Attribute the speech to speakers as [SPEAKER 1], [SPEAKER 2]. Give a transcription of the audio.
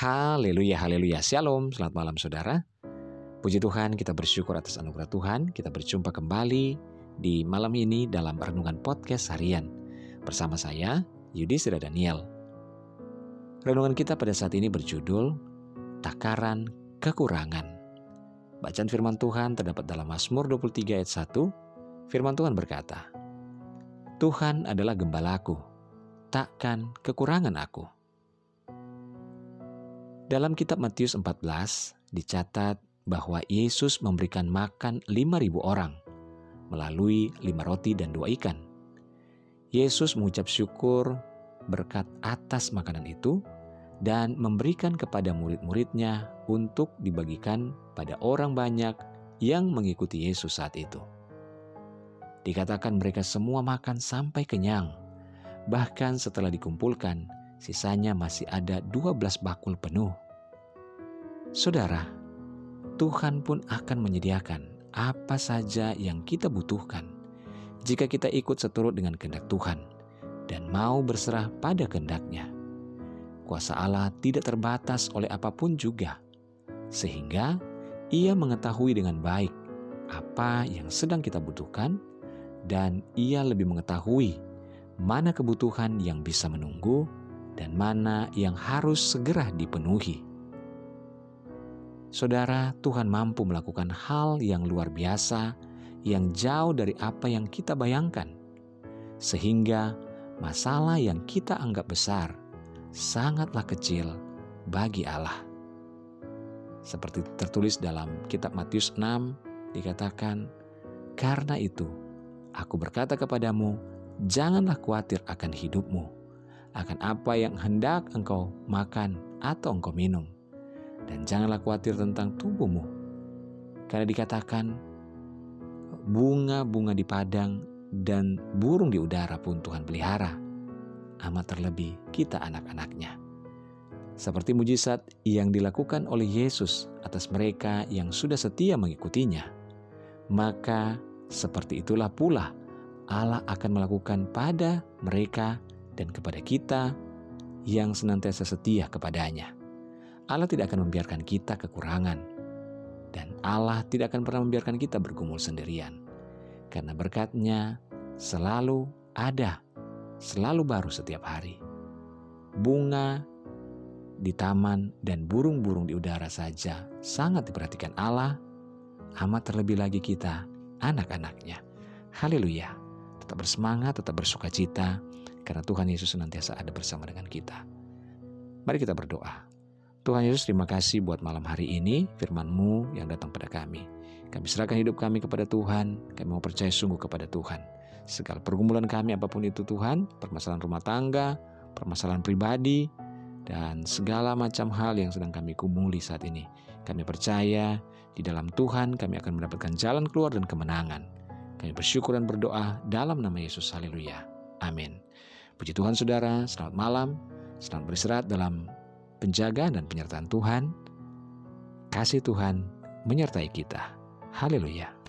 [SPEAKER 1] Haleluya, haleluya. Shalom, selamat malam saudara. Puji Tuhan, kita bersyukur atas anugerah Tuhan. Kita berjumpa kembali di malam ini dalam Renungan Podcast Harian. Bersama saya, Yudhistira Daniel. Renungan kita pada saat ini berjudul Takaran Kekurangan. Bacaan firman Tuhan terdapat dalam Mazmur 23 ayat 1. Firman Tuhan berkata, Tuhan adalah gembalaku, takkan kekurangan aku. Dalam kitab Matius 14 dicatat bahwa Yesus memberikan makan 5.000 orang melalui lima roti dan dua ikan. Yesus mengucap syukur berkat atas makanan itu dan memberikan kepada murid-muridnya untuk dibagikan pada orang banyak yang mengikuti Yesus saat itu. Dikatakan mereka semua makan sampai kenyang. Bahkan setelah dikumpulkan, sisanya masih ada 12 bakul penuh. Saudara, Tuhan pun akan menyediakan apa saja yang kita butuhkan jika kita ikut seturut dengan kehendak Tuhan dan mau berserah pada kehendaknya. Kuasa Allah tidak terbatas oleh apa pun juga, sehingga ia mengetahui dengan baik apa yang sedang kita butuhkan dan ia lebih mengetahui mana kebutuhan yang bisa menunggu dan mana yang harus segera dipenuhi. Saudara, Tuhan mampu melakukan hal yang luar biasa, yang jauh dari apa yang kita bayangkan, sehingga masalah yang kita anggap besar sangatlah kecil bagi Allah. Seperti tertulis dalam kitab Matius 6, dikatakan, "Karena itu, aku berkata kepadamu, janganlah khawatir akan hidupmu." Akan apa yang hendak engkau makan atau engkau minum. Dan janganlah khawatir tentang tubuhmu. Karena dikatakan, bunga-bunga di padang dan burung di udara pun Tuhan pelihara. Amat terlebih kita anak-anaknya. Seperti mujizat yang dilakukan oleh Yesus atas mereka yang sudah setia mengikutinya. Maka seperti itulah pula Allah akan melakukan pada mereka dan kepada kita yang senantiasa setia kepadanya. Allah tidak akan membiarkan kita kekurangan, dan Allah tidak akan pernah membiarkan kita bergumul sendirian, karena berkatnya selalu ada, selalu baru setiap hari. Bunga di taman dan burung-burung di udara saja sangat diperhatikan Allah, amat terlebih lagi kita, anak-anaknya. Haleluya! Tetap bersemangat, tetap bersuka cita, karena Tuhan Yesus senantiasa ada bersama dengan kita. Mari kita berdoa. Tuhan Yesus terima kasih buat malam hari ini firman-Mu yang datang pada kami. Kami serahkan hidup kami kepada Tuhan, kami mau percaya sungguh kepada Tuhan. Segala pergumulan kami apa pun itu Tuhan, permasalahan rumah tangga, permasalahan pribadi, dan segala macam hal yang sedang kami kumuli saat ini. Kami percaya di dalam Tuhan kami akan mendapatkan jalan keluar dan kemenangan. Kami bersyukur dan berdoa dalam nama Yesus. Haleluya. Amin. Puji Tuhan saudara, selamat malam. Selamat beristirahat dalam penjagaan dan penyertaan Tuhan. Kasih Tuhan menyertai kita. Haleluya.